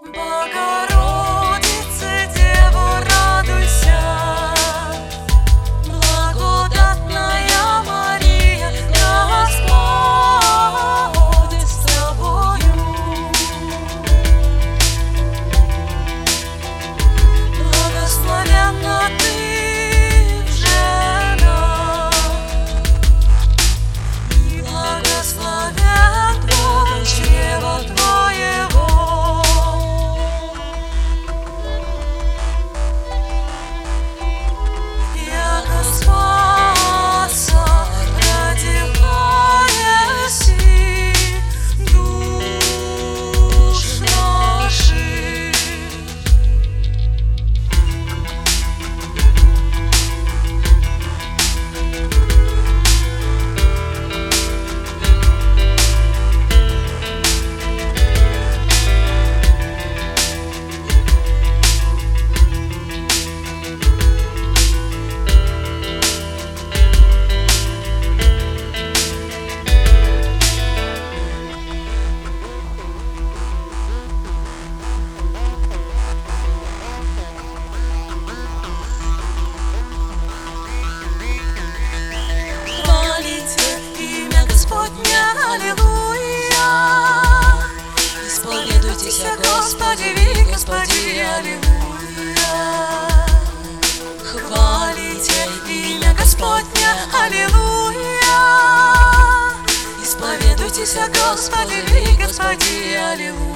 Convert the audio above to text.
Благородный О Господе, ви Господи, Аллилуйя. Хвалите имя Господне, Аллилуйя. Исповедуйтесь о Господе, ви Господи, Аллилуйя.